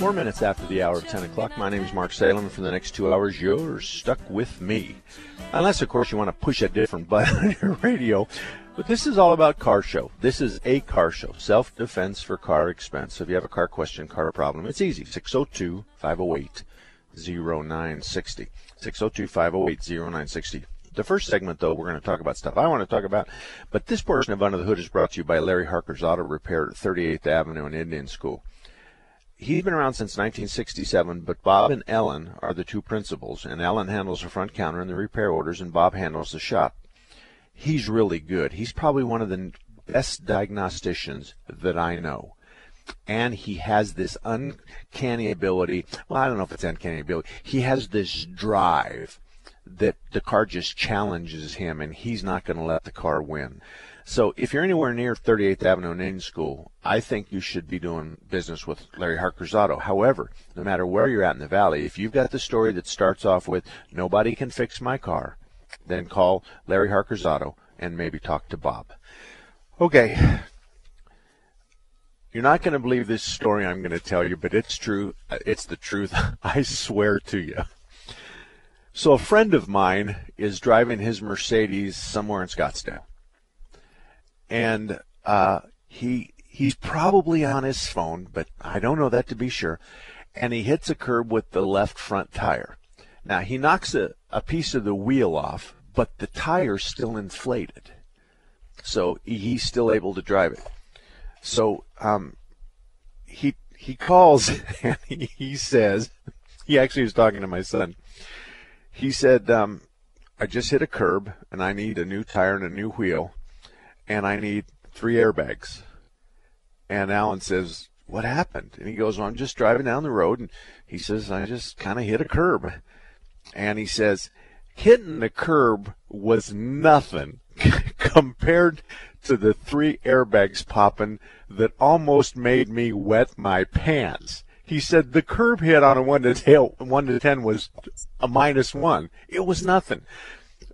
Four minutes after the hour of 10 o'clock, my name is Mark Salem, for the next two hours, you're stuck with me. Unless, of course, you want to push a different button on your radio. But this is all about car show. This is a car show. Self defense for car expense. So if you have a car question, car problem, it's easy. 602 508 0960. 602 508 0960. The first segment, though, we're going to talk about stuff I want to talk about. But this portion of Under the Hood is brought to you by Larry Harker's Auto Repair at 38th Avenue and Indian School he's been around since 1967, but Bob and Ellen are the two principals, and Ellen handles the front counter and the repair orders, and Bob handles the shop. He's really good. He's probably one of the best diagnosticians that I know. And he has this uncanny ability. Well, I don't know if it's uncanny ability. He has this drive that the car just challenges him, and he's not going to let the car win. So if you're anywhere near 38th Avenue and Indian School, I think you should be doing business with Larry Harker's Auto. However, no matter where you're at in the valley, if you've got the story that starts off with "Nobody can fix my car," then call Larry Harker's Auto and maybe talk to Bob. Okay. You're not going to believe this story I'm going to tell you, but it's true. It's the truth. I swear to you. So a friend of mine is driving his Mercedes somewhere in Scottsdale and uh, he he's probably on his phone, but I don't know that to be sure. And he hits a curb with the left front tire. Now he knocks a, a piece of the wheel off, but the tire's still inflated, so he's still able to drive it. So um, he he calls and he, says he actually was talking to my son. He said, um, "I just hit a curb and I need a new tire and a new wheel." And I need three airbags. And Alan says, What happened? And he goes, Well, I'm just driving down the road. And he says, I just kind of hit a curb. And he says, Hitting the curb was nothing compared to the three airbags popping that almost made me wet my pants. He said the curb hit on a one to ten, one to ten was a minus one. It was nothing.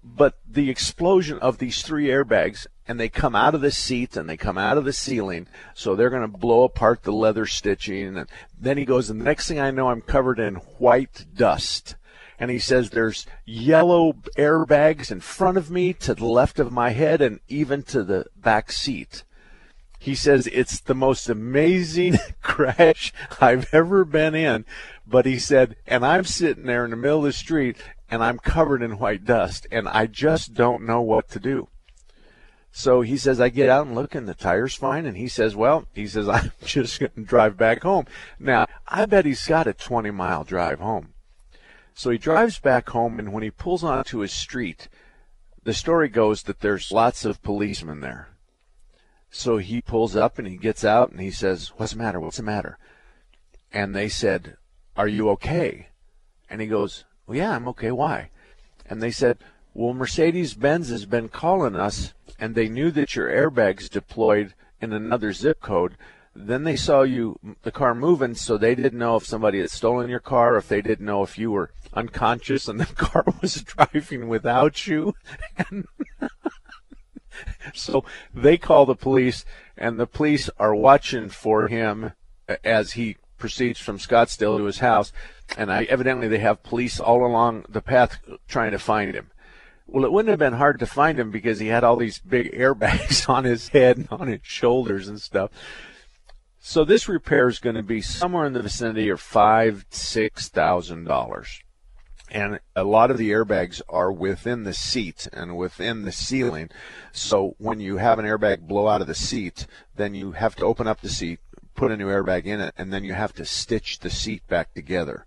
But the explosion of these three airbags and they come out of the seats and they come out of the ceiling. So they're going to blow apart the leather stitching. And then he goes, and the next thing I know, I'm covered in white dust. And he says there's yellow airbags in front of me, to the left of my head, and even to the back seat. He says it's the most amazing crash I've ever been in. But he said, and I'm sitting there in the middle of the street and I'm covered in white dust and I just don't know what to do. So he says, I get out and look, and the tire's fine. And he says, Well, he says, I'm just going to drive back home. Now, I bet he's got a 20 mile drive home. So he drives back home, and when he pulls onto his street, the story goes that there's lots of policemen there. So he pulls up and he gets out and he says, What's the matter? What's the matter? And they said, Are you okay? And he goes, Well, yeah, I'm okay. Why? And they said, Well, Mercedes Benz has been calling us and they knew that your airbags deployed in another zip code, then they saw you the car moving, so they didn't know if somebody had stolen your car, if they didn't know if you were unconscious and the car was driving without you. so they call the police, and the police are watching for him as he proceeds from Scottsdale to his house. And I, evidently, they have police all along the path trying to find him. Well, it wouldn't have been hard to find him because he had all these big airbags on his head and on his shoulders and stuff. So this repair is going to be somewhere in the vicinity of five, six thousand dollars. And a lot of the airbags are within the seat and within the ceiling. So when you have an airbag blow out of the seat, then you have to open up the seat, put a new airbag in it, and then you have to stitch the seat back together.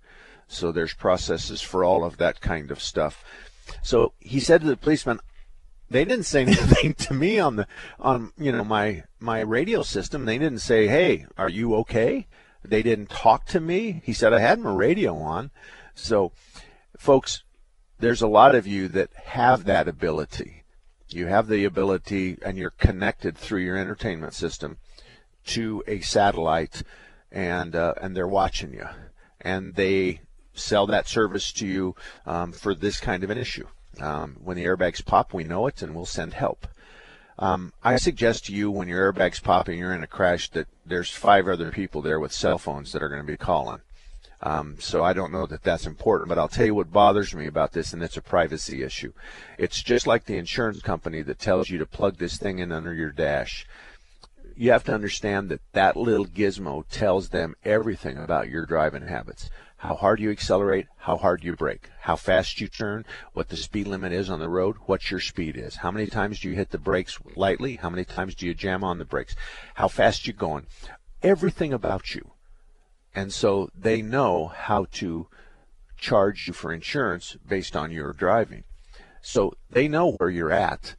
So there's processes for all of that kind of stuff. So he said to the policeman, they didn't say anything to me on the on you know my my radio system. They didn't say, "Hey, are you okay?" They didn't talk to me. He said I had my radio on. So, folks, there's a lot of you that have that ability. You have the ability, and you're connected through your entertainment system to a satellite, and uh, and they're watching you, and they sell that service to you um, for this kind of an issue. Um, when the airbags pop, we know it, and we'll send help. Um, I suggest to you when your airbags pop and you're in a crash that there's five other people there with cell phones that are going to be calling. Um, so I don't know that that's important, but I'll tell you what bothers me about this, and it's a privacy issue. It's just like the insurance company that tells you to plug this thing in under your dash. You have to understand that that little gizmo tells them everything about your driving habits how hard you accelerate, how hard you brake, how fast you turn, what the speed limit is on the road, what your speed is, how many times do you hit the brakes lightly, how many times do you jam on the brakes, how fast you're going, everything about you. And so they know how to charge you for insurance based on your driving. So they know where you're at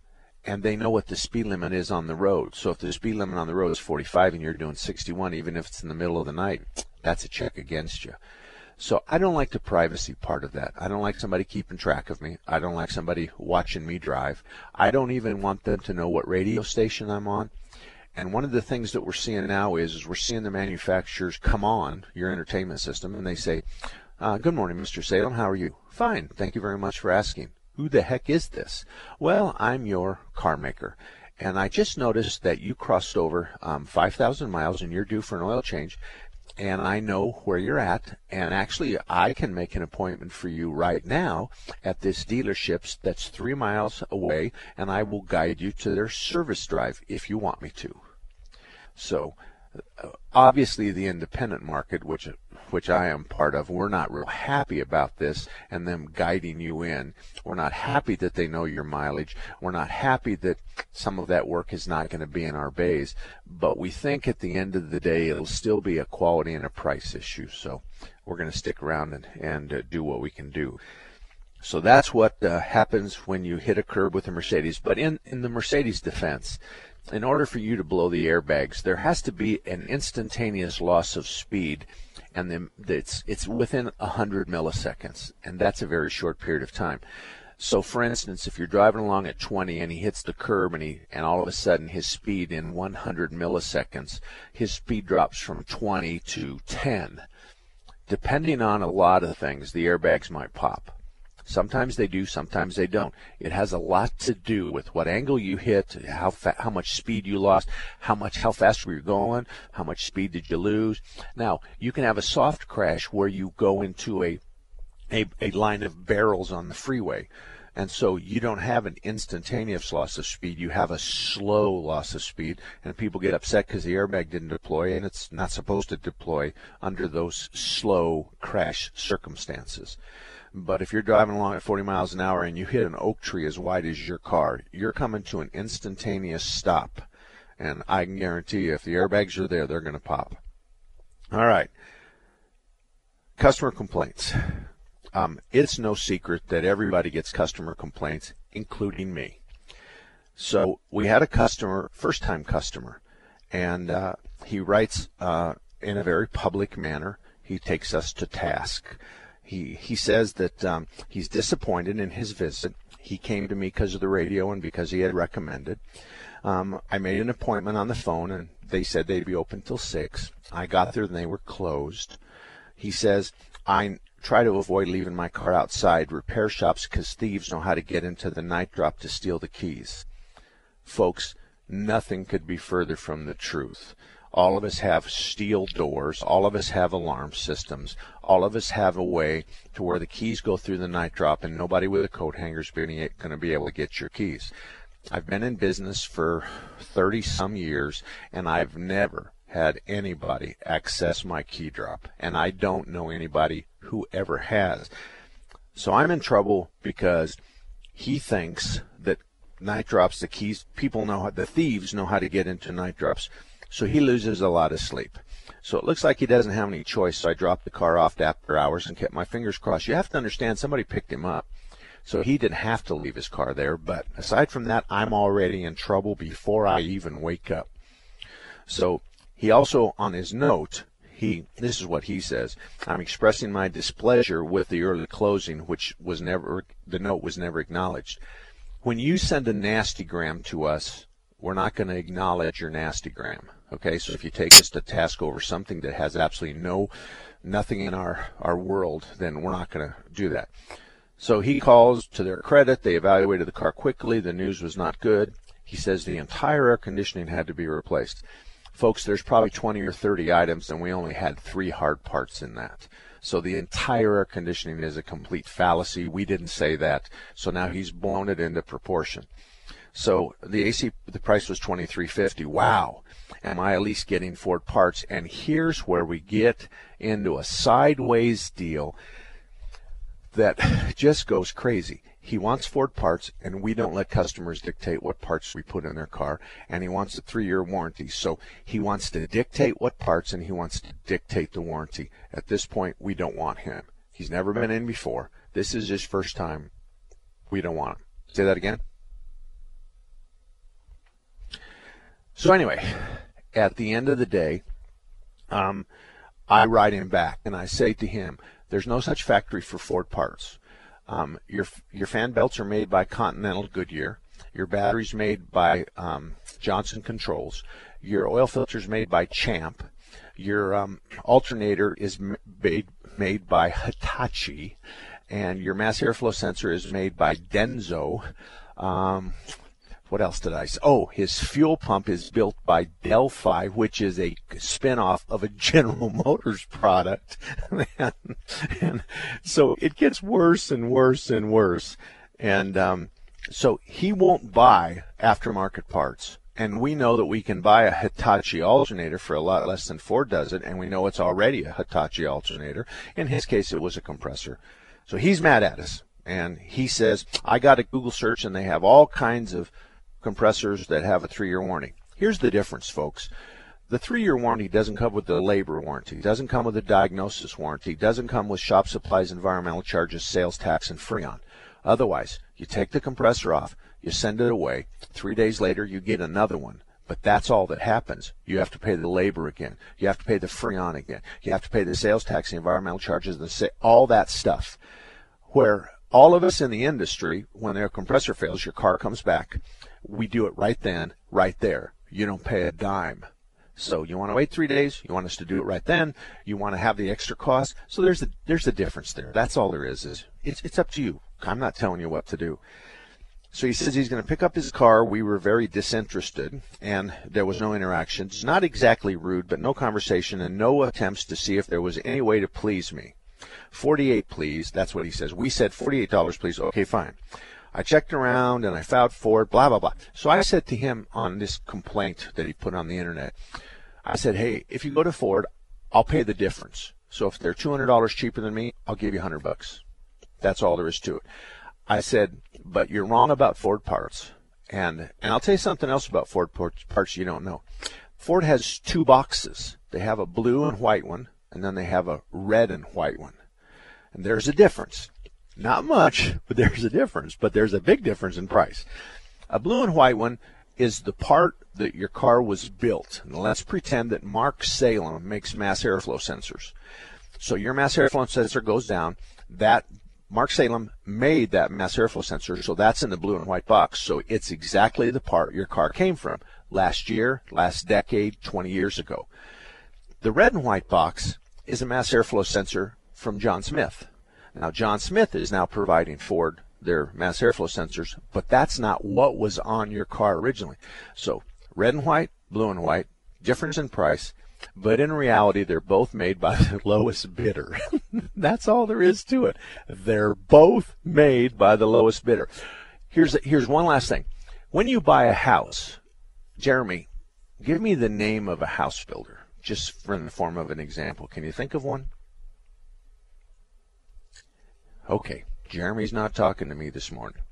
and they know what the speed limit is on the road. So if the speed limit on the road is 45 and you're doing 61, even if it's in the middle of the night, that's a check against you. So I don't like the privacy part of that. I don't like somebody keeping track of me. I don't like somebody watching me drive. I don't even want them to know what radio station I'm on. And one of the things that we're seeing now is, is we're seeing the manufacturers come on your entertainment system and they say, uh, Good morning, Mr. Salem. How are you? Fine. Thank you very much for asking. Who the heck is this? Well, I'm your car maker. And I just noticed that you crossed over um, 5,000 miles and you're due for an oil change and I know where you're at. And actually, I can make an appointment for you right now at this dealership that's three miles away, and I will guide you to their service drive if you want me to. So, obviously, the independent market, which which I am part of, we're not real happy about this and them guiding you in. We're not happy that they know your mileage. We're not happy that some of that work is not going to be in our bays. But we think at the end of the day, it'll still be a quality and a price issue. So we're going to stick around and, and uh, do what we can do. So that's what uh, happens when you hit a curb with a Mercedes. But in, in the Mercedes defense, in order for you to blow the airbags, there has to be an instantaneous loss of speed and it's it's within 100 milliseconds, and that's a very short period of time. So, for instance, if you're driving along at 20 and he hits the curb and he and all of a sudden his speed in 100 milliseconds, his speed drops from 20 to 10. Depending on a lot of things, the airbags might pop. Sometimes they do, sometimes they don't. It has a lot to do with what angle you hit, how fa- how much speed you lost, how much how fast were you going, how much speed did you lose. Now you can have a soft crash where you go into a a, a line of barrels on the freeway. And so you don't have an instantaneous loss of speed. You have a slow loss of speed, and people get upset because the airbag didn't deploy, and it's not supposed to deploy under those slow crash circumstances. But if you're driving along at 40 miles an hour and you hit an oak tree as wide as your car, you're coming to an instantaneous stop. And I can guarantee you, if the airbags are there, they're going to pop. All right. Customer complaints. Um, it's no secret that everybody gets customer complaints, including me. So we had a customer, first time customer, and uh, he writes uh, in a very public manner. He takes us to task. He he says that um, he's disappointed in his visit. He came to me because of the radio and because he had recommended. Um, I made an appointment on the phone and they said they'd be open till six. I got there and they were closed. He says I try to avoid leaving my car outside repair shops because thieves know how to get into the night drop to steal the keys. Folks, nothing could be further from the truth. All of us have steel doors. All of us have alarm systems. All of us have a way to where the keys go through the night drop and nobody with a coat hanger is going to be able to get your keys. I've been in business for 30 some years and I've never had anybody access my key drop, and I don't know anybody who ever has. So I'm in trouble because he thinks that night drops, the keys, people know how, the thieves know how to get into night drops. So he loses a lot of sleep. So it looks like he doesn't have any choice. So I dropped the car off after hours and kept my fingers crossed. You have to understand somebody picked him up. So he didn't have to leave his car there. But aside from that, I'm already in trouble before I even wake up. So he also, on his note, he this is what he says i'm expressing my displeasure with the early closing which was never the note was never acknowledged when you send a nasty gram to us we're not going to acknowledge your nastygram okay so if you take us to task over something that has absolutely no nothing in our our world then we're not going to do that so he calls to their credit they evaluated the car quickly the news was not good he says the entire air conditioning had to be replaced Folks, there's probably 20 or 30 items, and we only had three hard parts in that. So the entire air conditioning is a complete fallacy. We didn't say that. So now he's blown it into proportion. So the AC, the price was 2350. Wow. Am I at least getting Ford parts? And here's where we get into a sideways deal that just goes crazy. He wants Ford parts, and we don't let customers dictate what parts we put in their car. And he wants a three year warranty. So he wants to dictate what parts and he wants to dictate the warranty. At this point, we don't want him. He's never been in before. This is his first time. We don't want him. Say that again. So, anyway, at the end of the day, um, I write him back and I say to him, there's no such factory for Ford parts. Um, your your fan belts are made by Continental Goodyear. Your batteries made by um, Johnson Controls. Your oil filters made by Champ. Your um, alternator is made made by Hitachi, and your mass airflow sensor is made by Denso. What else did I say? Oh, his fuel pump is built by Delphi, which is a spinoff of a General Motors product. and, so it gets worse and worse and worse. And um, so he won't buy aftermarket parts. And we know that we can buy a Hitachi alternator for a lot less than Ford does it, and we know it's already a Hitachi alternator. In his case, it was a compressor. So he's mad at us. And he says, I got a Google search, and they have all kinds of compressors that have a three-year warranty. Here's the difference, folks. The three-year warranty doesn't come with the labor warranty, doesn't come with a diagnosis warranty, doesn't come with shop supplies, environmental charges, sales tax, and Freon. Otherwise, you take the compressor off, you send it away. Three days later, you get another one. But that's all that happens. You have to pay the labor again. You have to pay the Freon again. You have to pay the sales tax, the environmental charges, the all that stuff. Where all of us in the industry, when their compressor fails, your car comes back we do it right then, right there. You don't pay a dime. So you want to wait three days? You want us to do it right then? You want to have the extra cost? So there's a there's a difference there. That's all there is. Is it's it's up to you. I'm not telling you what to do. So he says he's going to pick up his car. We were very disinterested, and there was no interaction. It's not exactly rude, but no conversation and no attempts to see if there was any way to please me. 48 please. That's what he says. We said $48 please. Okay, fine. I checked around and I found Ford, blah, blah, blah. So I said to him on this complaint that he put on the internet, I said, hey, if you go to Ford, I'll pay the difference. So if they're $200 cheaper than me, I'll give you 100 bucks. That's all there is to it. I said, but you're wrong about Ford parts. And, and I'll tell you something else about Ford parts you don't know. Ford has two boxes. They have a blue and white one, and then they have a red and white one. And there's a difference. Not much, but there's a difference. But there's a big difference in price. A blue and white one is the part that your car was built. Let's pretend that Mark Salem makes mass airflow sensors. So your mass airflow sensor goes down. That Mark Salem made that mass airflow sensor, so that's in the blue and white box. So it's exactly the part your car came from last year, last decade, 20 years ago. The red and white box is a mass airflow sensor from John Smith. Now, John Smith is now providing Ford their mass airflow sensors, but that's not what was on your car originally. So, red and white, blue and white, difference in price, but in reality, they're both made by the lowest bidder. that's all there is to it. They're both made by the lowest bidder. Here's here's one last thing. When you buy a house, Jeremy, give me the name of a house builder. just for in the form of an example. Can you think of one? Okay, Jeremy's not talking to me this morning.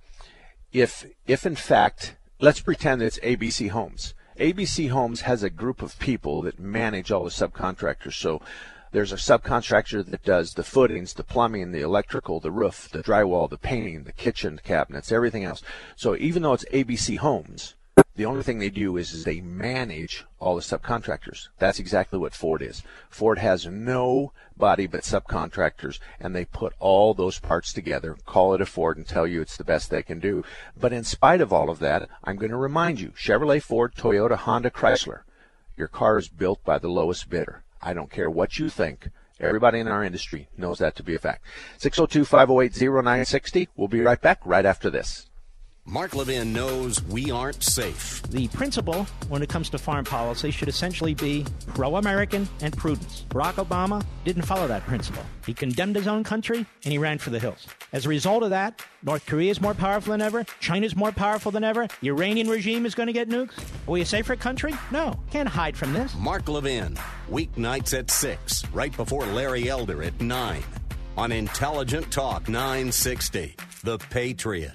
If if in fact, let's pretend it's ABC Homes. ABC Homes has a group of people that manage all the subcontractors. So there's a subcontractor that does the footings, the plumbing, the electrical, the roof, the drywall, the painting, the kitchen cabinets, everything else. So even though it's ABC Homes, the only thing they do is, is they manage all the subcontractors. That's exactly what Ford is. Ford has nobody but subcontractors, and they put all those parts together, call it a Ford, and tell you it's the best they can do. But in spite of all of that, I'm going to remind you Chevrolet, Ford, Toyota, Honda, Chrysler, your car is built by the lowest bidder. I don't care what you think. Everybody in our industry knows that to be a fact. 602 508 0960. We'll be right back right after this. Mark Levin knows we aren't safe. The principle when it comes to foreign policy should essentially be pro American and prudence. Barack Obama didn't follow that principle. He condemned his own country and he ran for the hills. As a result of that, North Korea is more powerful than ever, China's more powerful than ever, the Iranian regime is going to get nukes. Are we a safer country? No. Can't hide from this. Mark Levin, weeknights at 6, right before Larry Elder at 9, on Intelligent Talk 960, The Patriot.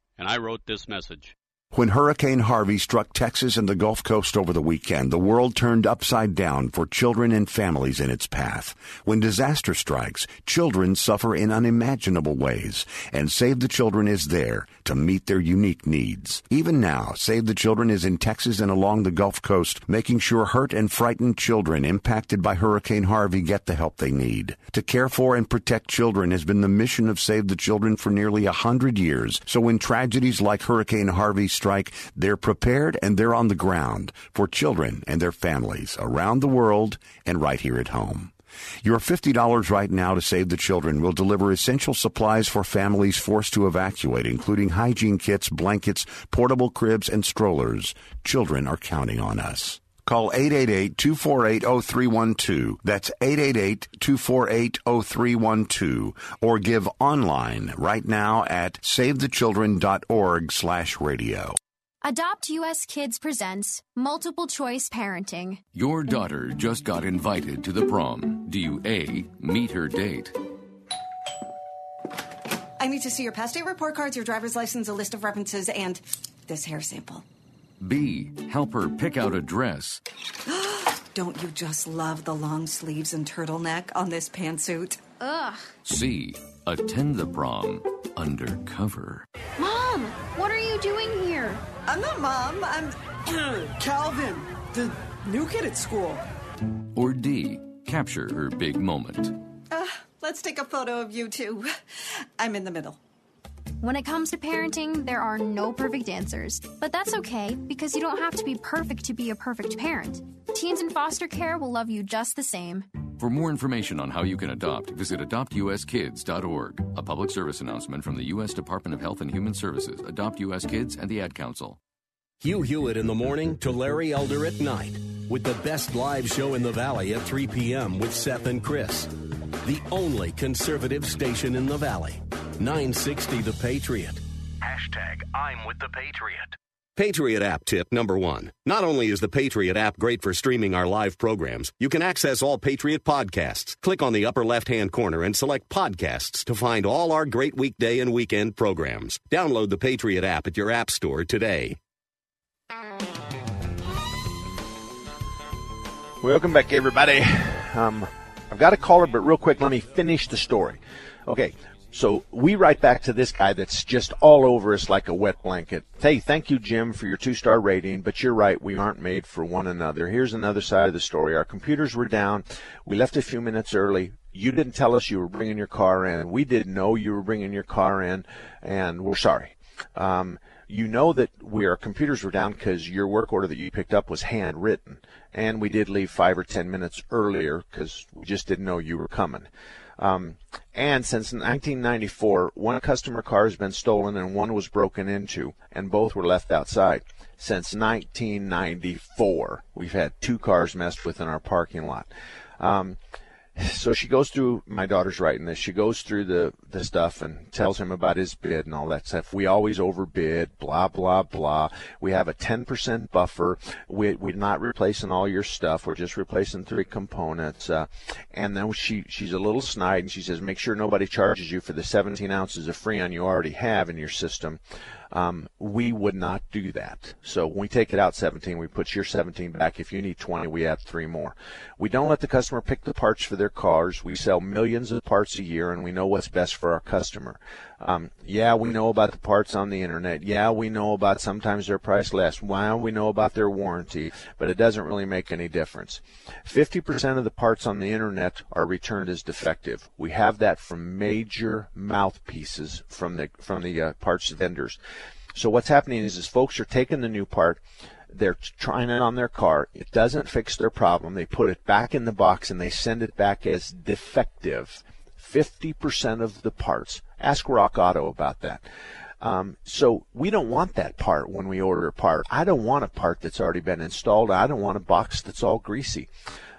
and I wrote this message. When Hurricane Harvey struck Texas and the Gulf Coast over the weekend, the world turned upside down for children and families in its path. When disaster strikes, children suffer in unimaginable ways, and Save the Children is there to meet their unique needs. Even now, Save the Children is in Texas and along the Gulf Coast, making sure hurt and frightened children impacted by Hurricane Harvey get the help they need. To care for and protect children has been the mission of Save the Children for nearly a hundred years, so when tragedies like Hurricane Harvey strike, they're prepared and they're on the ground for children and their families around the world and right here at home. Your $50 right now to save the children will deliver essential supplies for families forced to evacuate, including hygiene kits, blankets, portable cribs, and strollers. Children are counting on us. Call 888-248-0312. That's 888-248-0312. Or give online right now at savethechildren.org slash radio. Adopt US Kids presents Multiple Choice Parenting. Your daughter just got invited to the prom. Do you A, meet her date? I need to see your past date report cards, your driver's license, a list of references, and this hair sample. B, help her pick out a dress. Don't you just love the long sleeves and turtleneck on this pantsuit? Ugh. C, attend the prom undercover. Mom, what are you doing here? I'm not mom. I'm Calvin, the new kid at school. Or D, capture her big moment. Uh, let's take a photo of you two. I'm in the middle. When it comes to parenting, there are no perfect answers. But that's okay, because you don't have to be perfect to be a perfect parent. Teens in foster care will love you just the same. For more information on how you can adopt, visit adoptuskids.org. A public service announcement from the U.S. Department of Health and Human Services, Adopt U.S. Kids, and the Ad Council. Hugh Hewitt in the morning to Larry Elder at night with the best live show in the Valley at 3 p.m. with Seth and Chris. The only conservative station in the Valley. 960 The Patriot. Hashtag I'm with the Patriot. Patriot app tip number one. Not only is the Patriot app great for streaming our live programs, you can access all Patriot podcasts. Click on the upper left hand corner and select podcasts to find all our great weekday and weekend programs. Download the Patriot app at your app store today. Welcome back, everybody. Um, I've got a caller, but real quick, let me finish the story. Okay, so we write back to this guy that's just all over us like a wet blanket. Hey, thank you, Jim, for your two star rating, but you're right, we aren't made for one another. Here's another side of the story. Our computers were down. We left a few minutes early. You didn't tell us you were bringing your car in. We didn't know you were bringing your car in, and we're sorry. Um, you know that we our computers were down because your work order that you picked up was handwritten, and we did leave five or ten minutes earlier because we just didn't know you were coming. Um, and since 1994, one customer car has been stolen and one was broken into, and both were left outside. Since 1994, we've had two cars messed with in our parking lot. Um, so she goes through my daughter's writing this she goes through the the stuff and tells him about his bid and all that stuff. We always overbid blah blah blah. We have a 10% buffer. We, we're not replacing all your stuff. We're just replacing three components uh, and then she she's a little snide and she says make sure nobody charges you for the 17 ounces of freon you already have in your system um, we would not do that. So when we take it out 17, we put your 17 back. If you need 20, we add three more. We don't let the customer pick the parts for their cars. We sell millions of parts a year, and we know what's best for our customer. Um, yeah, we know about the parts on the internet. Yeah, we know about sometimes their price less. Wow, we know about their warranty, but it doesn't really make any difference. 50% of the parts on the internet are returned as defective. We have that from major mouthpieces from the from the uh, parts vendors. So what's happening is, is folks are taking the new part, they're trying it on their car. It doesn't fix their problem. They put it back in the box and they send it back as defective. 50% of the parts. Ask Rock Auto about that. Um, so we don't want that part when we order a part. I don't want a part that's already been installed. I don't want a box that's all greasy.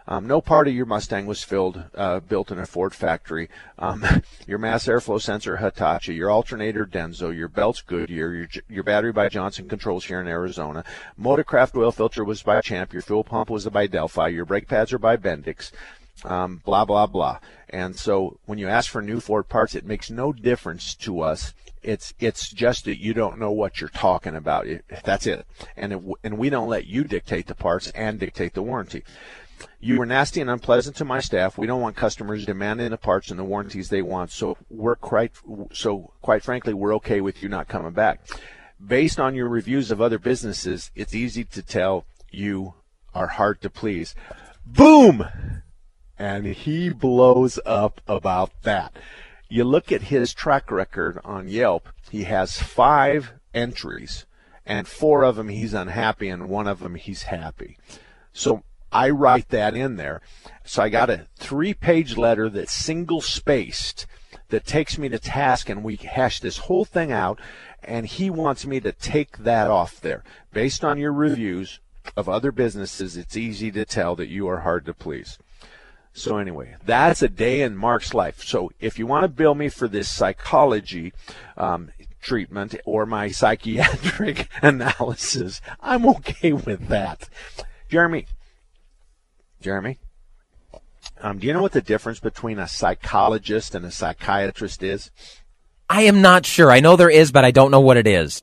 Um, no part of your Mustang was filled, uh, built in a Ford factory. Um, your mass airflow sensor Hitachi, your alternator Denso, your belts Goodyear, your, your battery by Johnson Controls here in Arizona. Motorcraft oil filter was by Champ. Your fuel pump was by Delphi. Your brake pads are by Bendix. Um, blah blah blah. And so when you ask for new Ford parts, it makes no difference to us. It's it's just that you don't know what you're talking about. That's it. And it, and we don't let you dictate the parts and dictate the warranty. You were nasty and unpleasant to my staff. We don't want customers demanding the parts and the warranties they want. So we're quite so quite frankly, we're okay with you not coming back. Based on your reviews of other businesses, it's easy to tell you are hard to please. Boom! And he blows up about that. You look at his track record on Yelp, he has five entries, and four of them he's unhappy, and one of them he's happy. So I write that in there. So I got a three page letter that's single spaced that takes me to task and we hash this whole thing out and he wants me to take that off there. Based on your reviews of other businesses, it's easy to tell that you are hard to please. So anyway, that's a day in Mark's life. So if you want to bill me for this psychology um, treatment or my psychiatric analysis, I'm okay with that. Jeremy, Jeremy? Um, do you know what the difference between a psychologist and a psychiatrist is? I am not sure. I know there is, but I don't know what it is.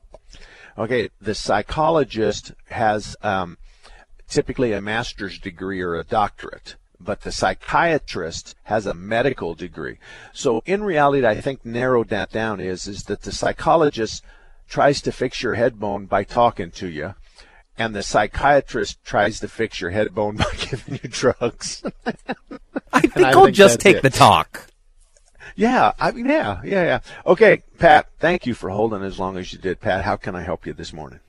Okay, the psychologist has um, typically a master's degree or a doctorate, but the psychiatrist has a medical degree. So in reality, I think narrowed that down is is that the psychologist tries to fix your head bone by talking to you, and the psychiatrist tries to fix your head bone by giving you drugs. I think I I'll think just take it. the talk. Yeah, I mean, yeah, yeah, yeah. Okay, Pat, thank you for holding as long as you did. Pat, how can I help you this morning?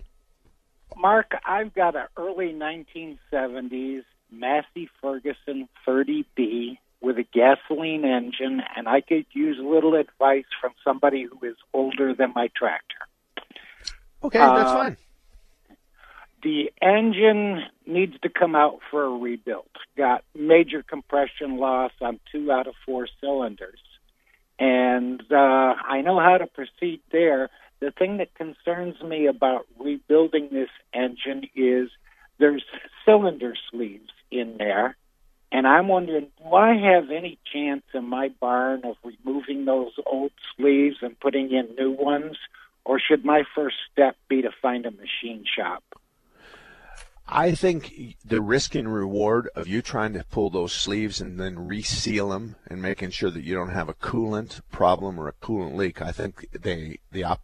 Mark, I've got an early 1970s Massey Ferguson 30B with a gasoline engine, and I could use a little advice from somebody who is older than my tractor. Okay, that's uh, fine the engine needs to come out for a rebuild. Got major compression loss on two out of four cylinders. And uh, I know how to proceed there. The thing that concerns me about rebuilding this engine is there's cylinder sleeves in there. And I'm wondering, do I have any chance in my barn of removing those old sleeves and putting in new ones? Or should my first step be to find a machine shop? I think the risk and reward of you trying to pull those sleeves and then reseal them and making sure that you don't have a coolant problem or a coolant leak, I think they the op,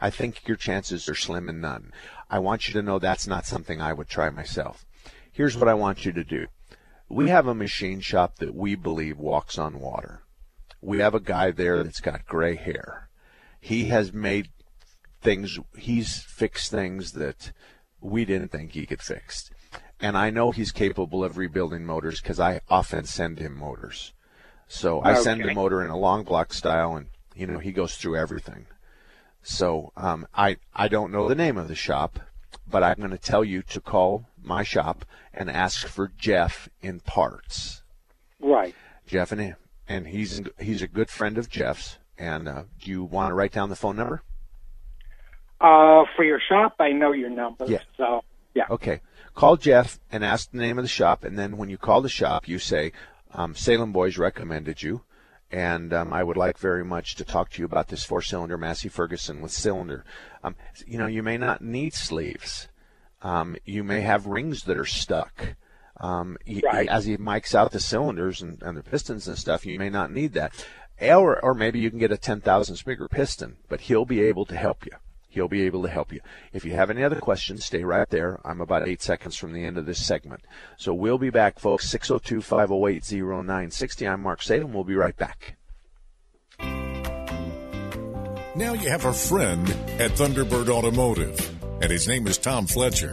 I think your chances are slim and none. I want you to know that's not something I would try myself. Here's what I want you to do. We have a machine shop that we believe walks on water. We have a guy there that's got gray hair. He has made things, he's fixed things that we didn't think he could fix. And I know he's capable of rebuilding motors because I often send him motors. So I send the motor in a long block style, and you know he goes through everything. So um, I I don't know the name of the shop, but I'm going to tell you to call my shop and ask for Jeff in parts. Right. Jeff and and he's he's a good friend of Jeff's. And uh, do you want to write down the phone number? Uh, for your shop, I know your number. Yeah. So yeah. Okay. Call Jeff and ask the name of the shop, and then when you call the shop, you say, um, "Salem Boys recommended you." and um, I would like very much to talk to you about this four-cylinder Massey Ferguson with cylinder. Um, you know, you may not need sleeves. Um, you may have rings that are stuck. Um, right. as he mics out the cylinders and, and, the pistons and stuff, you may not need that. Or, or maybe you can get a 10,000 Smigger piston, but he'll be able to help you. He'll be able to help you. If you have any other questions, stay right there. I'm about eight seconds from the end of this segment. So we'll be back, folks. 602 508 0960. I'm Mark Salem. We'll be right back. Now you have a friend at Thunderbird Automotive, and his name is Tom Fletcher.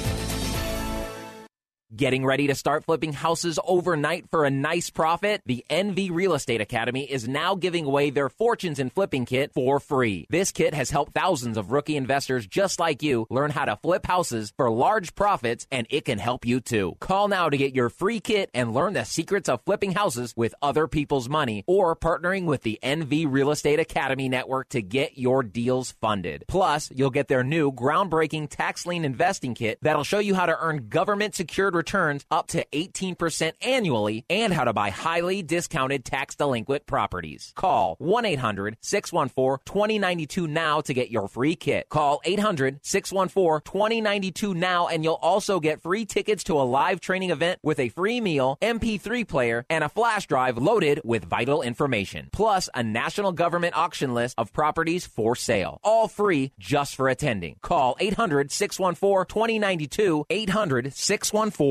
Getting ready to start flipping houses overnight for a nice profit? The NV Real Estate Academy is now giving away their Fortunes in Flipping kit for free. This kit has helped thousands of rookie investors just like you learn how to flip houses for large profits, and it can help you too. Call now to get your free kit and learn the secrets of flipping houses with other people's money or partnering with the NV Real Estate Academy Network to get your deals funded. Plus, you'll get their new groundbreaking tax lien investing kit that'll show you how to earn government secured returns up to 18% annually and how to buy highly discounted tax delinquent properties. Call 1 800 614 2092 now to get your free kit. Call 800 614 2092 now and you'll also get free tickets to a live training event with a free meal, MP3 player, and a flash drive loaded with vital information. Plus, a national government auction list of properties for sale. All free just for attending. Call 800 614 2092. 800 614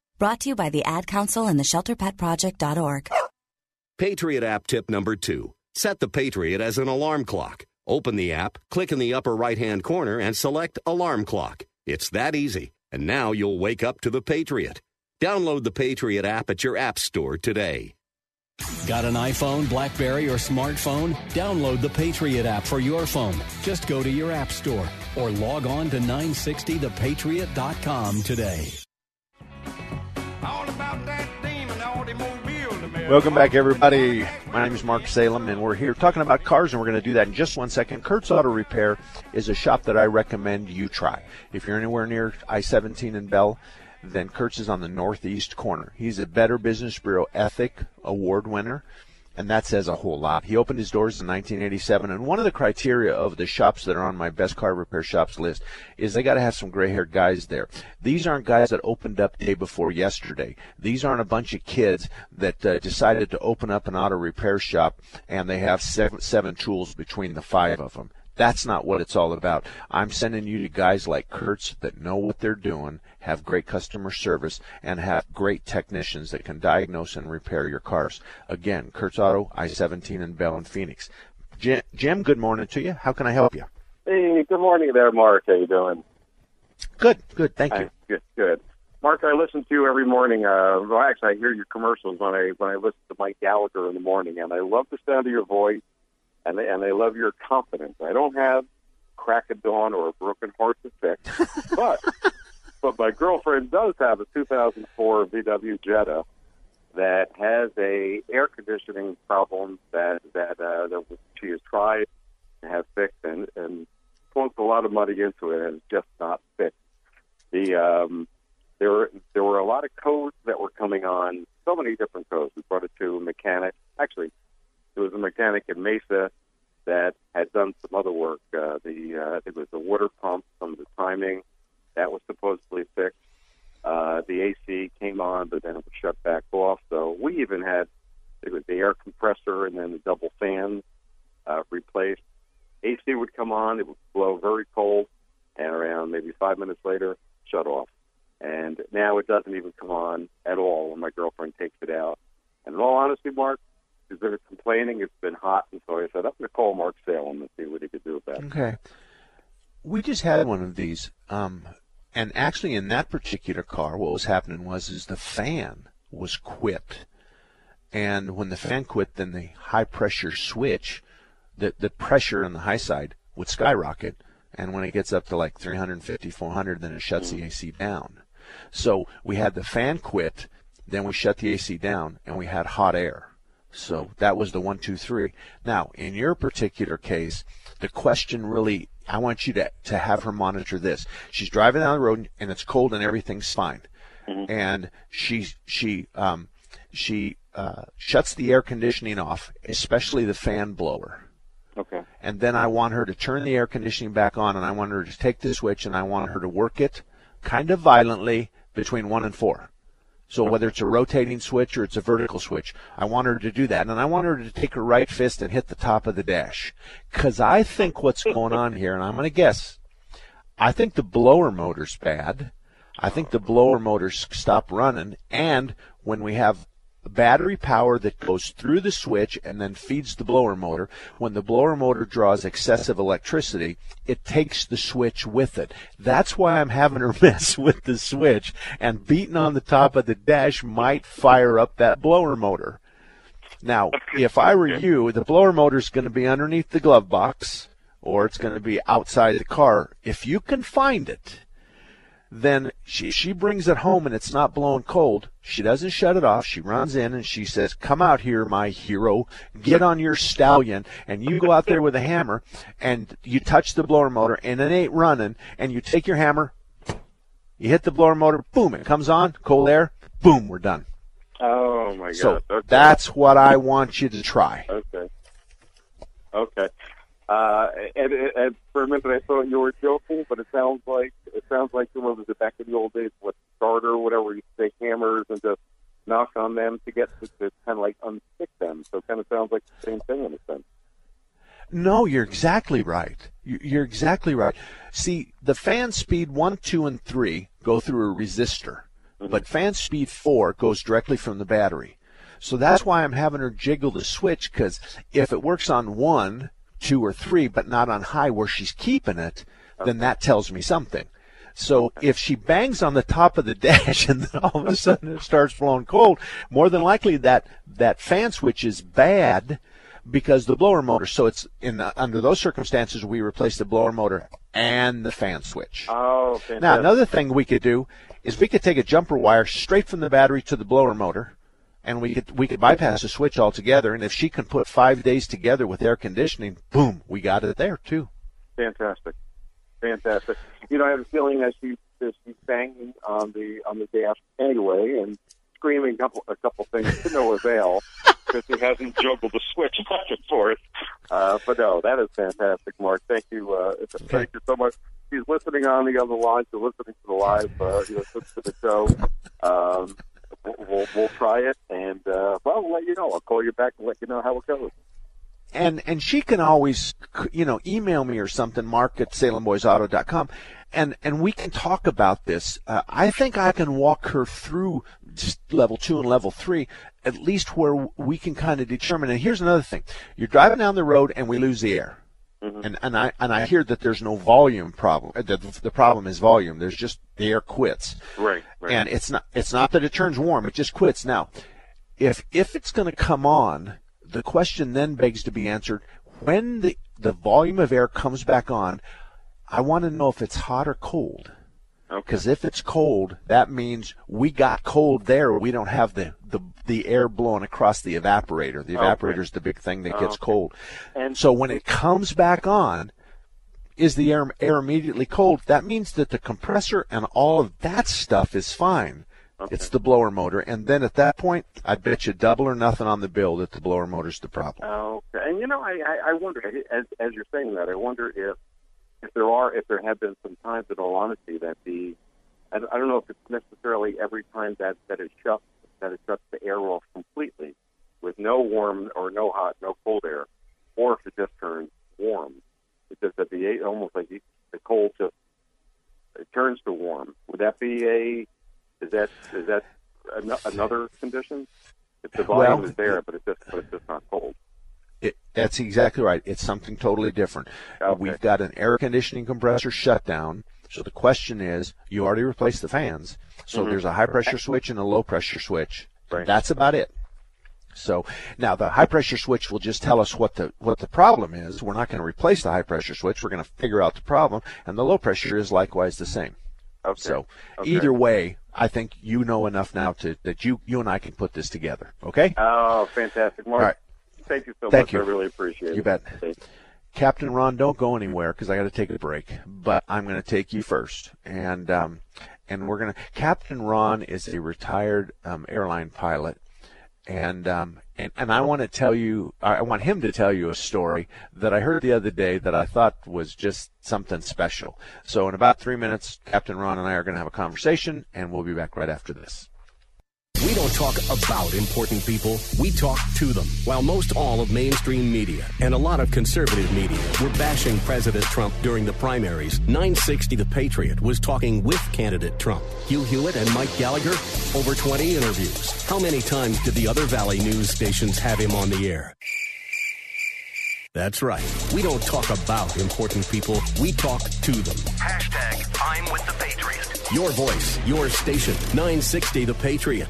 Brought to you by the Ad Council and the ShelterPetProject.org. Patriot app tip number two. Set the Patriot as an alarm clock. Open the app, click in the upper right hand corner, and select Alarm Clock. It's that easy. And now you'll wake up to the Patriot. Download the Patriot app at your App Store today. Got an iPhone, Blackberry, or smartphone? Download the Patriot app for your phone. Just go to your App Store or log on to 960thepatriot.com today. Welcome back, everybody. My name is Mark Salem, and we're here talking about cars, and we're going to do that in just one second. Kurtz Auto Repair is a shop that I recommend you try. If you're anywhere near I 17 and Bell, then Kurtz is on the northeast corner. He's a Better Business Bureau Ethic Award winner and that says a whole lot. He opened his doors in 1987, and one of the criteria of the shops that are on my best car repair shops list is they got to have some gray-haired guys there. These aren't guys that opened up day before yesterday. These aren't a bunch of kids that uh, decided to open up an auto repair shop and they have seven, seven tools between the five of them. That's not what it's all about. I'm sending you to guys like Kurtz that know what they're doing, have great customer service, and have great technicians that can diagnose and repair your cars. Again, Kurtz Auto, I-17 in Bell and Phoenix. Jim, Jim, good morning to you. How can I help you? Hey, good morning there, Mark. How you doing? Good, good. Thank you. Good, good. Mark, I listen to you every morning. Uh, well, actually, I hear your commercials when I when I listen to Mike Gallagher in the morning, and I love the sound of your voice and they, and they love your confidence. I don't have crack of dawn or a broken heart to fix, but but my girlfriend does have a 2004 VW Jetta that has a air conditioning problem that that uh, that she has tried to have fixed and and plunged a lot of money into it and it's just not fixed. The um, there were there were a lot of codes that were coming on, so many different codes. We brought it to a mechanic. Actually, there was a mechanic in Mesa that had done some other work. Uh, the uh, it was the water pump, some of the timing that was supposedly fixed. Uh, the AC came on, but then it was shut back off. So we even had it was the air compressor and then the double fans uh, replaced. AC would come on, it would blow very cold, and around maybe five minutes later, shut off. And now it doesn't even come on at all when my girlfriend takes it out. And in all honesty, Mark, she's been complaining it's been hot, and so I said I'm going to call Mark Salem and see what he could do about it. Okay. We just had one of these, um, and actually in that particular car, what was happening was is the fan was quit, and when the fan quit, then the high pressure switch, the the pressure on the high side would skyrocket, and when it gets up to like 350, 400, then it shuts the AC down. So we had the fan quit, then we shut the AC down, and we had hot air. So that was the one, two, three. Now, in your particular case, the question really, I want you to, to have her monitor this. She's driving down the road and it's cold and everything's fine. Mm-hmm. And she, she, um, she, uh, shuts the air conditioning off, especially the fan blower. Okay. And then I want her to turn the air conditioning back on and I want her to take the switch and I want her to work it kind of violently between one and four. So whether it's a rotating switch or it's a vertical switch, I want her to do that. And I want her to take her right fist and hit the top of the dash. Cause I think what's going on here, and I'm going to guess, I think the blower motor's bad. I think the blower motor's stopped running. And when we have battery power that goes through the switch and then feeds the blower motor. When the blower motor draws excessive electricity, it takes the switch with it. That's why I'm having her mess with the switch and beating on the top of the dash might fire up that blower motor. Now, if I were you, the blower motor is going to be underneath the glove box or it's going to be outside the car. If you can find it, then she, she brings it home and it's not blowing cold. She doesn't shut it off. She runs in and she says, Come out here, my hero. Get on your stallion. And you go out there with a hammer and you touch the blower motor and it ain't running. And you take your hammer, you hit the blower motor, boom, it comes on, cold air, boom, we're done. Oh my god! So okay. that's what I want you to try. Okay. Okay. Uh, and, and for a minute, I thought you were joking, but it sounds like it sounds like what was it back in the old days with starter or whatever you take hammers and just knock on them to get to, to kind of like unstick them. So it kind of sounds like the same thing in a sense. No, you're exactly right. You- You're exactly right. See, the fan speed one, two, and three go through a resistor, but fan speed four goes directly from the battery. So that's why I'm having her jiggle the switch because if it works on one, two, or three, but not on high where she's keeping it, then that tells me something. So if she bangs on the top of the dash and then all of a sudden it starts blowing cold, more than likely that that fan switch is bad because the blower motor. So it's in under those circumstances we replace the blower motor and the fan switch. Oh, fantastic. Now another thing we could do is we could take a jumper wire straight from the battery to the blower motor, and we could we could bypass the switch altogether. And if she can put five days together with air conditioning, boom, we got it there too. Fantastic, fantastic. You know, I have a feeling that she that she's banging on the on the dash anyway and screaming a couple a couple things to no avail because he hasn't juggled the switch back and forth. Uh, but no, that is fantastic, Mark. Thank you. Uh, Thank you so much. She's listening on the other line. She's listening to the live. Uh, you know, to the show. Um, we'll, we'll, try it, and uh, well, we'll let you know. I'll call you back and let you know how it goes. and and she can always you know email me or something mark at salemboysauto.com and and we can talk about this uh, i think i can walk her through level two and level three at least where we can kind of determine and here's another thing you're driving down the road and we lose the air Mm-hmm. and and I and I hear that there's no volume problem. The, the problem is volume. There's just the air quits. Right, right. And it's not it's not that it turns warm. It just quits. Now, if if it's going to come on, the question then begs to be answered: when the the volume of air comes back on, I want to know if it's hot or cold. Because if it's cold, that means we got cold there. We don't have the, the, the air blowing across the evaporator. The evaporator is the big thing that gets Okay. cold. And- so when it comes back on, is the air, air immediately cold? That means that the compressor and all of that stuff is fine. It's the blower motor, and then at that point, I bet you double or nothing on the bill that the blower motor's the problem. Okay, and you know, I, I, I wonder as as you're saying that, I wonder if if there are if there have been some times, in all honesty, that the I, don't- know if it's necessarily every time that that it shuts that it shuts the air off completely with no warm or no hot, no cold air, or if it just turns warm. It's just that the almost like the cold just it turns to warm. Would that be a is that is that an, another condition? If the volume Well- is there, but it's just but it's just not cold. It, that's exactly right. It's something totally different. We've got an air conditioning compressor shutdown. So the question is, you already replaced the fans. So Mhm. there's a high pressure switch and a low pressure switch. That's about it. So now the high pressure switch will just tell us what the what the problem is. We're not going to replace the high pressure switch. We're going to figure out the problem, and the low pressure is likewise the same. Okay. So Okay. either way, I think you know enough now to that you you and I can put this together. Okay. Oh, fantastic, Mark. All right. Thank you so Thank much. you. I really appreciate it. You bet. Captain Ron, don't go anywhere because I got to take a break. But I'm going to take you first, and um, and we're going to. Captain Ron is a retired um, airline pilot, and um, and and I want to tell you, I want him to tell you a story that I heard the other day that I thought was just something special. So in about three minutes, Captain Ron and I are going to have a conversation, and we'll be back right after this. We don't talk about important people, we talk to them. While most all of mainstream media and a lot of conservative media were bashing President Trump during the primaries, 960 The Patriot was talking with candidate Trump. Hugh Hewitt and Mike Gallagher, over 20 interviews. How many times did the other Valley news stations have him on the air? That's right. We don't talk about important people, we talk to them. Hashtag I'm with the Patriot. Your voice, your station, 960 The Patriot.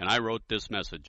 and I wrote this message.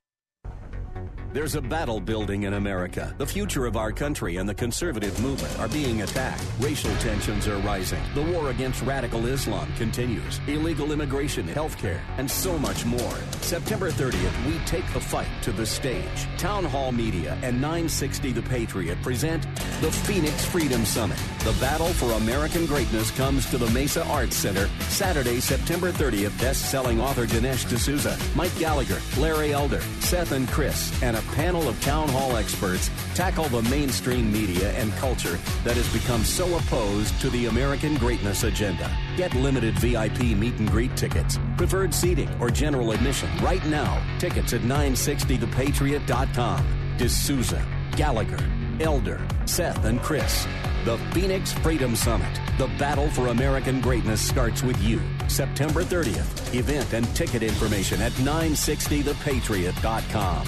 There's a battle building in America. The future of our country and the conservative movement are being attacked. Racial tensions are rising. The war against radical Islam continues. Illegal immigration, healthcare, and so much more. September 30th, we take the fight to the stage. Town Hall Media and 960 The Patriot present the Phoenix Freedom Summit. The battle for American greatness comes to the Mesa Arts Center Saturday, September 30th. Best-selling author Dinesh D'Souza, Mike Gallagher, Larry Elder, Seth and Chris, and a panel of town hall experts tackle the mainstream media and culture that has become so opposed to the American greatness agenda. Get limited VIP meet and greet tickets, preferred seating, or general admission right now. Tickets at 960thepatriot.com. D'Souza, Gallagher, Elder, Seth, and Chris. The Phoenix Freedom Summit. The battle for American greatness starts with you. September 30th. Event and ticket information at 960thepatriot.com.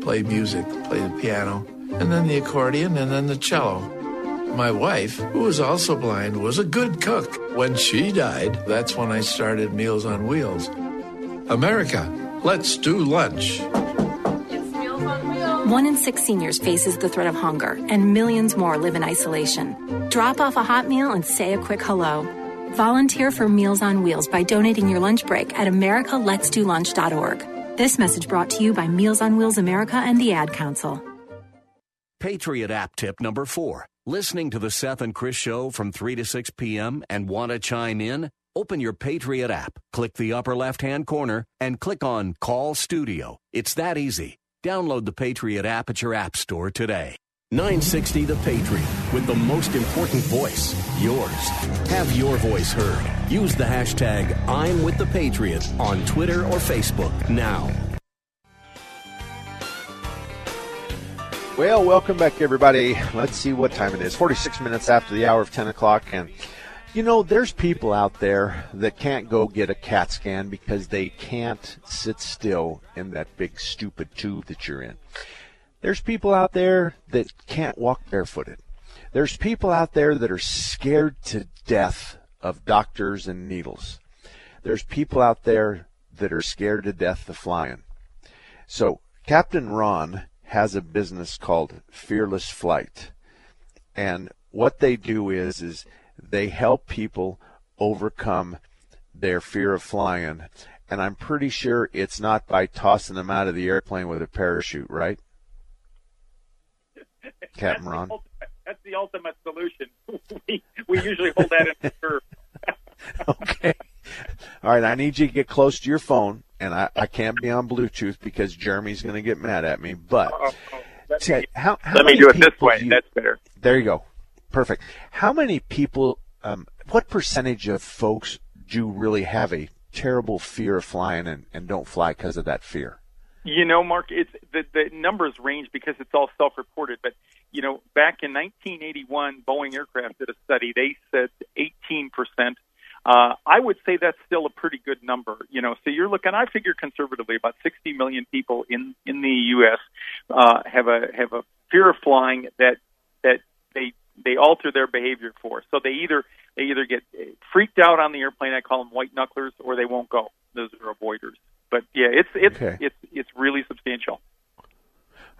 play music, play the piano, and then the accordion, and then the cello. My wife, who was also blind, was a good cook. When she died, that's when I started Meals on Wheels. America, let's do lunch. One in six seniors faces the threat of hunger, and millions more live in isolation. Drop off a hot meal and say a quick hello. Volunteer for Meals on Wheels by donating your lunch break at americaletsdolunch.org. This message brought to you by Meals on Wheels America and the Ad Council. Patriot app tip number four. Listening to the Seth and Chris show from 3 to 6 p.m. and want to chime in? Open your Patriot app, click the upper left hand corner, and click on Call Studio. It's that easy. Download the Patriot app at your app store today. 960 The Patriot, with the most important voice, yours. Have your voice heard. Use the hashtag I'm with the Patriot on Twitter or Facebook now. Well, welcome back, everybody. Let's see what time it is. 46 minutes after the hour of 10 o'clock. And, you know, there's people out there that can't go get a CAT scan because they can't sit still in that big, stupid tube that you're in. There's people out there that can't walk barefooted. There's people out there that are scared to death of doctors and needles. There's people out there that are scared to death of flying. So, Captain Ron has a business called Fearless Flight. And what they do is is they help people overcome their fear of flying. And I'm pretty sure it's not by tossing them out of the airplane with a parachute, right? Captain Ron. That's the ultimate, that's the ultimate solution. we, we usually hold that in reserve. okay. All right, I need you to get close to your phone, and I, I can't be on Bluetooth because Jeremy's going to get mad at me. But Oh, let Ted, me, how, how let me do it this way. you- That's better. There you go. Perfect. How many people, um, what percentage of folks do really have a terrible fear of flying and, and don't fly because of that fear? You know, Mark, it's the the numbers range because it's all self-reported. But you know, back in 1981, Boeing Aircraft did a study. They said 18 percent. Uh, I would say that's still a pretty good number. You know, so you're looking. I figure conservatively, about 60 million people in in the U.S. Uh, have a have a fear of flying that that they they alter their behavior for. So they either they either get freaked out on the airplane. I call them white knucklers, or they won't go. Those are avoiders. But yeah, it's it's Okay. it's it's really substantial.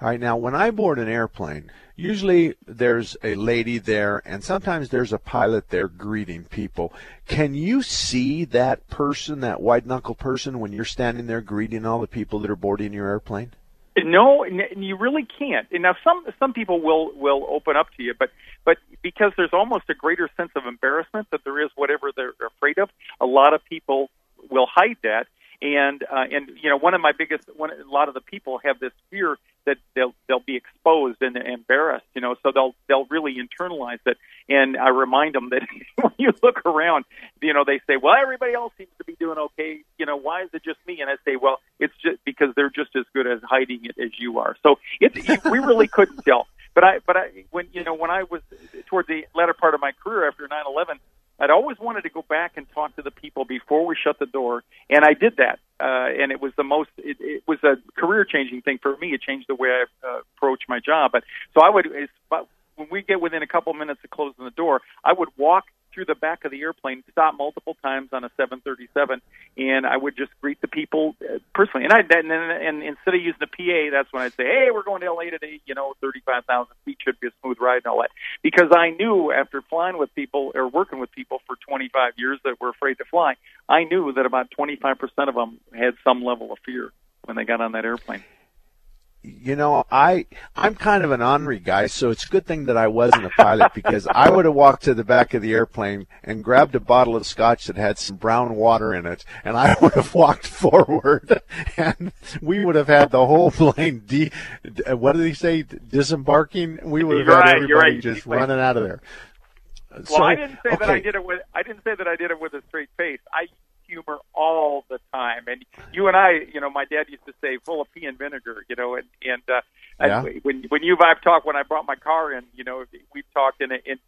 All right, now when I board an airplane, usually there's a lady there, and sometimes there's a pilot there greeting people. Can you see that person, that white knuckle person, when you're standing there greeting all the people that are boarding your airplane? No, you really can't. And now some some people will will open up to you, but but because there's almost a greater sense of embarrassment that there is whatever they're afraid of, a lot of people will hide that. And uh, and you know one of my biggest one a lot of the people have this fear that they'll they'll be exposed and embarrassed you know so they'll they'll really internalize it. And I remind them that when you look around you know they say well everybody else seems to be doing okay. You know why is it just me? And I say well it's just because they're just as good as hiding it as you are. So it's we really couldn't tell. But I but I when you know when I was toward the latter part of my career after 9/11 I'd always wanted to go back and talk to the people before we shut the door, and I did that. Uh, and it was the most. It, it was a career changing thing for me. It changed the way I uh, approach my job. But so I would, it's, but when we get within a couple minutes of closing the door, I would walk through the back of the airplane, stop multiple times on a 737, and I would just greet the people uh, personally. And I and, and, and instead of using the PA, that's when I'd say, "Hey, we're going to LA today. You know, 35,000 feet should be a smooth ride and all that." Because I knew after flying with people or working with people for 25 years that were afraid to fly, I knew that about 25% of them had some level of fear when they got on that airplane you know, I I'm kind of an ornery guy, so it's a good thing that I wasn't a pilot because I would have walked to the back of the airplane and grabbed a bottle of scotch that had some brown water in it, and I would have walked forward, and we would have had the whole plane. De- what did he say? Disembarking. We would have you're had right, everybody right. just running out of there. Well, So, I didn't say that I did it with. I didn't say that I did it with a straight face. I humor all the time, and you and I, you know, my dad used to say full of pea and vinegar, you know, and and uh, Yeah. I, when when you and I've talked when I brought my car in, you know, we've talked in in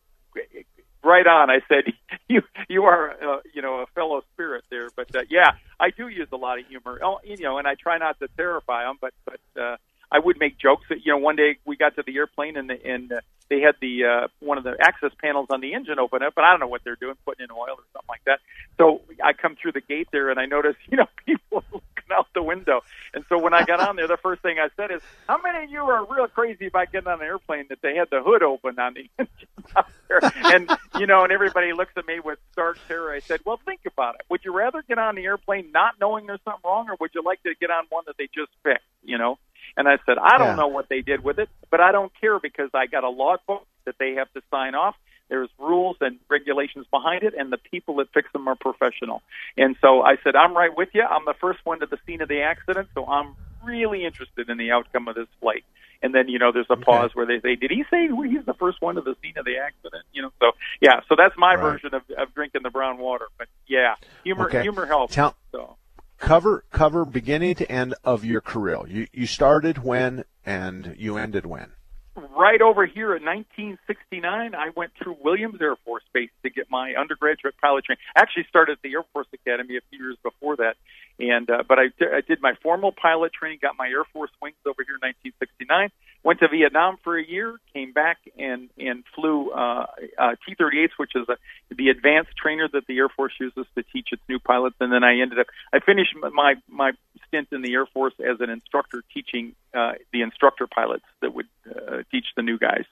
right on. I said you you are uh, you know a fellow spirit there, but uh, yeah, I do use a lot of humor. Oh, you know, and I try not to terrify them, but but. uh I would make jokes. That, you know, one day we got to the airplane and the, and uh, they had the uh, one of the access panels on the engine open up, but I don't know what they're doing, putting in oil or something like that. So I come through the gate there and I notice, you know, people looking out the window. And so when I got on there, the first thing I said is, "How many of you are real crazy about getting on an airplane that they had the hood open on the engine out there?" And you know, and everybody looks at me with stark terror. I said, "Well, think about it. Would you rather get on the airplane not knowing there's something wrong, or would you like to get on one that they just fixed?" You know. And I said, I don't Yeah. know what they did with it, but I don't care because I got a logbook that they have to sign off. There's rules and regulations behind it, and the people that fix them are professional. And so I said, I'm right with you. I'm the first one to the scene of the accident, so I'm really interested in the outcome of this flight. And then, you know, there's a pause where they say, Did he say he's the first one to the scene of the accident? You know, so yeah, so that's my Right. version of, of drinking the brown water. But yeah, humor Okay. humor helps. Tell- so. Cover cover beginning to end of your career. You you started when and you ended when. right over here in 1969, I went through Williams Air Force Base to get my undergraduate pilot training. I actually started at the Air Force Academy a few years before that, and uh, but I, I did my formal pilot training, got my Air Force wings over here in 1969. Went to Vietnam for a year, came back and and flew uh, uh, T-38s, which is a, the advanced trainer that the Air Force uses to teach its new pilots. And then I ended up I finished my my stint in the Air Force as an instructor teaching uh, the instructor pilots that would uh, teach the new guys.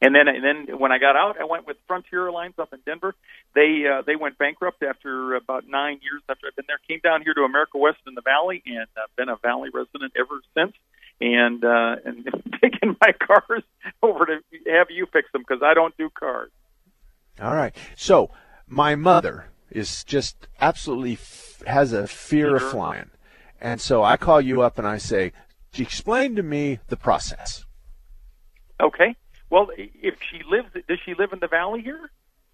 And then, and then when I got out, I went with Frontier Airlines up in Denver. They uh, they went bankrupt after about nine years after I've been there. Came down here to America West in the Valley, and uh, been a Valley resident ever since. And uh, and taking my cars over to have you fix them because I don't do cars. All right. So my mother is just absolutely f- has a fear of flying, and so I call you up and I say, explain to me the process. Okay. Well, if she lives, does she live in the Valley here?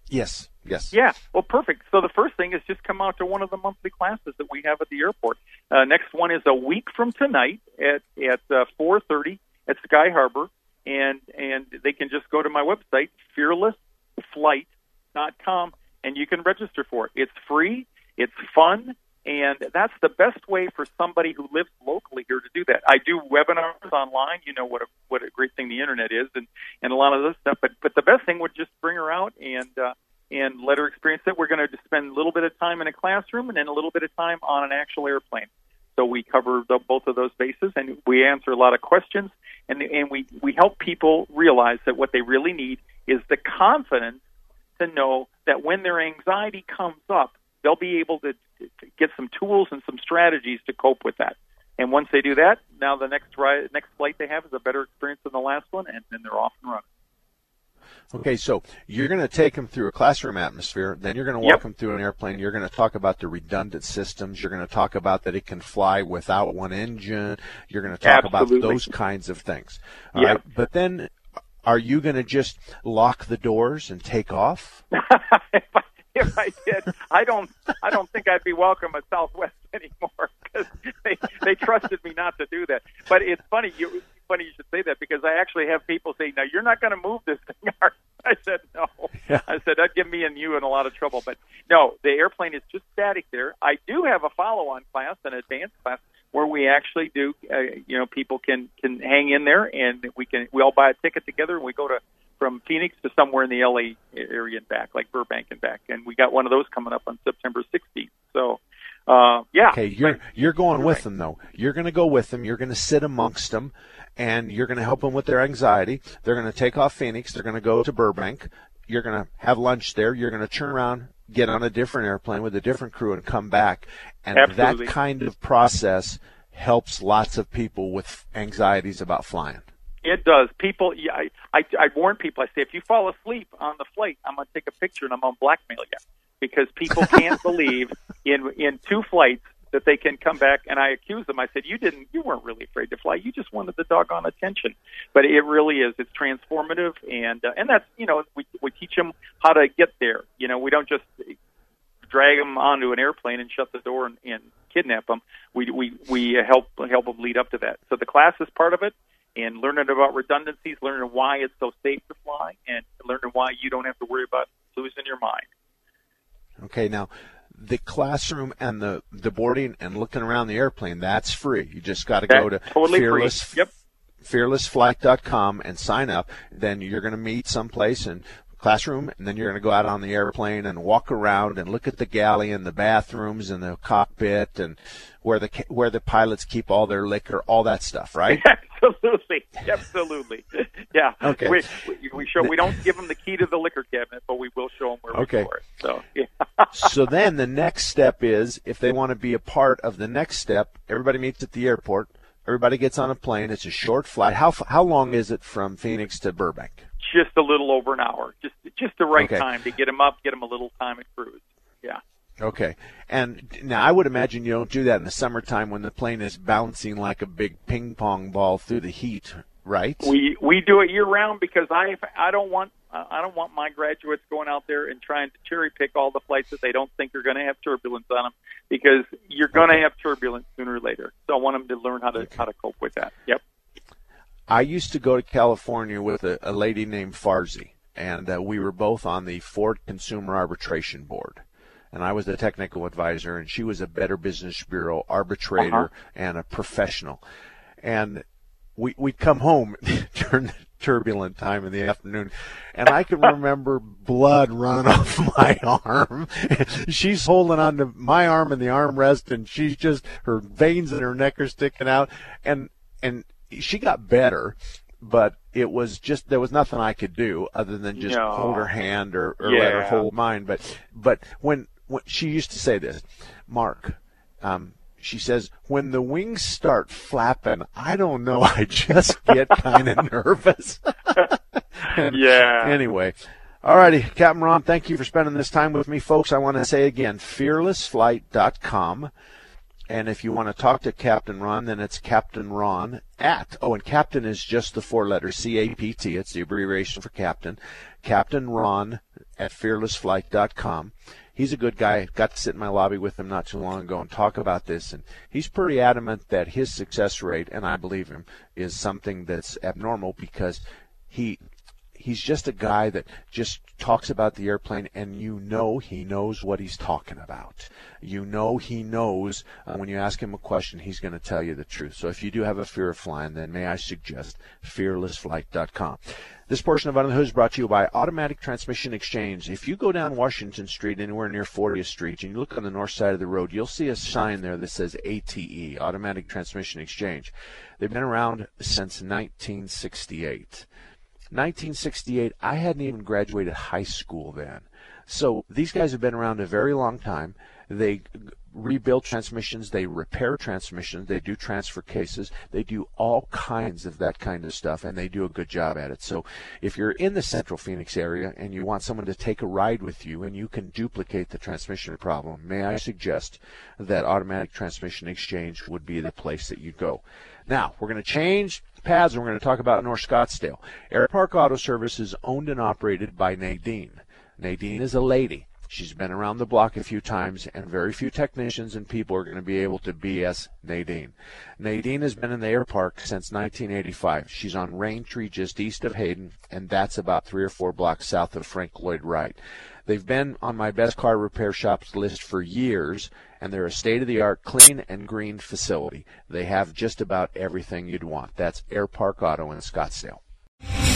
Yes. Yes. Yeah. Well, perfect. So the first thing is just come out to one of the monthly classes that we have at the airport. Uh, next one is a week from tonight at at uh, 4:30 at Sky Harbor, and and they can just go to my website fearlessflight.com and you can register for it. It's free. It's fun. And that's the best way for somebody who lives locally here to do that. I do webinars online. You know what a what a great thing the internet is, and and a lot of this stuff. But but the best thing would just bring her out and uh, and let her experience it. We're going to spend a little bit of time in a classroom and then a little bit of time on an actual airplane. So we cover the, both of those bases, and we answer a lot of questions, and and we we help people realize that what they really need is the confidence to know that when their anxiety comes up, they'll be able to, to get some tools and some strategies to cope with that. And once they do that, now the next ride, next flight they have is a better experience than the last one, and then they're off and running. Okay, so you're going to take them through a classroom atmosphere, then you're going to walk Yep. them through an airplane. You're going to talk about the redundant systems. You're going to talk about that it can fly without one engine. You're going to talk Absolutely. about those kinds of things. All Yep. right, but then are you going to just lock the doors and take off? if I did, I don't. I don't think I'd be welcome at Southwest anymore because they they trusted me not to do that. But it's funny. You funny you should say that because I actually have people say, "Now you're not going to move this thing." I said, "No." I said that'd give me and you in a lot of trouble. But no, the airplane is just static there. I do have a follow-on class, an advanced class, where we actually do. Uh, you know, people can can hang in there, and we can we all buy a ticket together, and we go to from Phoenix to somewhere in the LA area and back, like Burbank and back. And we got one of those coming up on September 16th. So, uh, yeah. Okay, you're you're going with them though. You're going to go with them. You're going to sit amongst them, and you're going to help them with their anxiety. They're going to take off Phoenix. They're going to go to Burbank. You're going to have lunch there. You're going to turn around, get on a different airplane with a different crew, and come back. And Absolutely. that kind of process helps lots of people with anxieties about flying. It does. People, yeah, I, I, I warn people. I say, if you fall asleep on the flight, I'm going to take a picture and I'm going to blackmail you because people can't believe in in two flights that they can come back. And I accuse them. I said, you didn't, you weren't really afraid to fly. You just wanted the doggone attention. But it really is. It's transformative, and uh, and that's you know we we teach them how to get there. You know, we don't just drag them onto an airplane and shut the door and, and kidnap them. We we we help help them lead up to that. So the class is part of it, and learning about redundancies, learning why it's so safe to fly, and learning why you don't have to worry about losing your mind. Okay, now the classroom and the the boarding and looking around the airplane that's free. You just got to go to totally free. Yep. fearlessflight.com and sign up. Then you're going to meet someplace and classroom, and then you're going to go out on the airplane and walk around and look at the galley and the bathrooms and the cockpit and where the where the pilots keep all their liquor, all that stuff, right? absolutely, absolutely. Yeah. Okay. We, we, we show we don't give them the key to the liquor cabinet, but we will show them where Okay. we store it. So yeah. so then the next step is if they want to be a part of the next step, everybody meets at the airport. Everybody gets on a plane. It's a short flight. How f- how long is it from Phoenix to Burbank? just a little over an hour, just just the right Okay. time to get them up, get them a little time at cruise. Yeah. Okay. And now I would imagine you don't do that in the summertime when the plane is bouncing like a big ping pong ball through the heat, right? We we do it year round because I I don't want I don't want my graduates going out there and trying to cherry pick all the flights that they don't think are going to have turbulence on them because you're going to have turbulence sooner or later. So I want them to learn how to how to cope with that. Yep. I used to go to California with a, a lady named Farzi, and uh, we were both on the Ford Consumer Arbitration Board. And I was the technical advisor, and she was a Better Business Bureau arbitrator Uh-huh. and a professional. And we we'd come home during the turbulent time in the afternoon, and I can remember blood running off my arm. she's holding on to my arm in the armrest, and she's just her veins in her neck are sticking out, and and she got better, but it was just there was nothing I could do other than just No. hold her hand or, or let her hold mine. But but when she used to say this, Mark, um, she says when the wings start flapping, I don't know, I just get kind of nervous. And Yeah. Anyway. Alrighty, Captain Ron, thank you for spending this time with me, folks. I want to say again, fearlessflight.com. And if you want to talk to Captain Ron, then it's Captain Ron at, oh, and Captain is just the four letters, C-A-P-T. It's the abbreviation for Captain. Captain Ron at fearlessflight.com. He's a good guy. Got to sit in my lobby with him not too long ago and talk about this. And he's pretty adamant that his success rate, and I believe him, is something that's abnormal because he he's just a guy that just talks about the airplane and you know he knows what he's talking about. You know he knows uh, when you ask him a question, he's going to tell you the truth. So if you do have a fear of flying, then may I suggest fearlessflight.com. This portion of Under the Hood is brought to you by Automatic Transmission Exchange. If you go down Washington Street, anywhere near 40th Street, and you look on the north side of the road, you'll see a sign there that says ATE, Automatic Transmission Exchange. They've been around since 1968. 1968, I hadn't even graduated high school then. So these guys have been around a very long time. They rebuild transmissions, they repair transmissions, they do transfer cases, they do all kinds of that kind of stuff, and they do a good job at it. So if you're in the central Phoenix area and you want someone to take a ride with you and you can duplicate the transmission problem, may I suggest that Automatic Transmission Exchange would be the place that you'd go. Now, we're going to change paths and we're going to talk about North Scottsdale. Air Park Auto Service is owned and operated by Nadine. Nadine is a lady. She's been around the block a few times, and very few technicians and people are going to be able to BS Nadine. Nadine has been in the air park since 1985. She's on Raintree just east of Hayden, and that's about three or four blocks south of Frank Lloyd Wright. They've been on my best car repair shops list for years, and they're a state of the art, clean and green facility. They have just about everything you'd want. That's Air Park Auto in Scottsdale.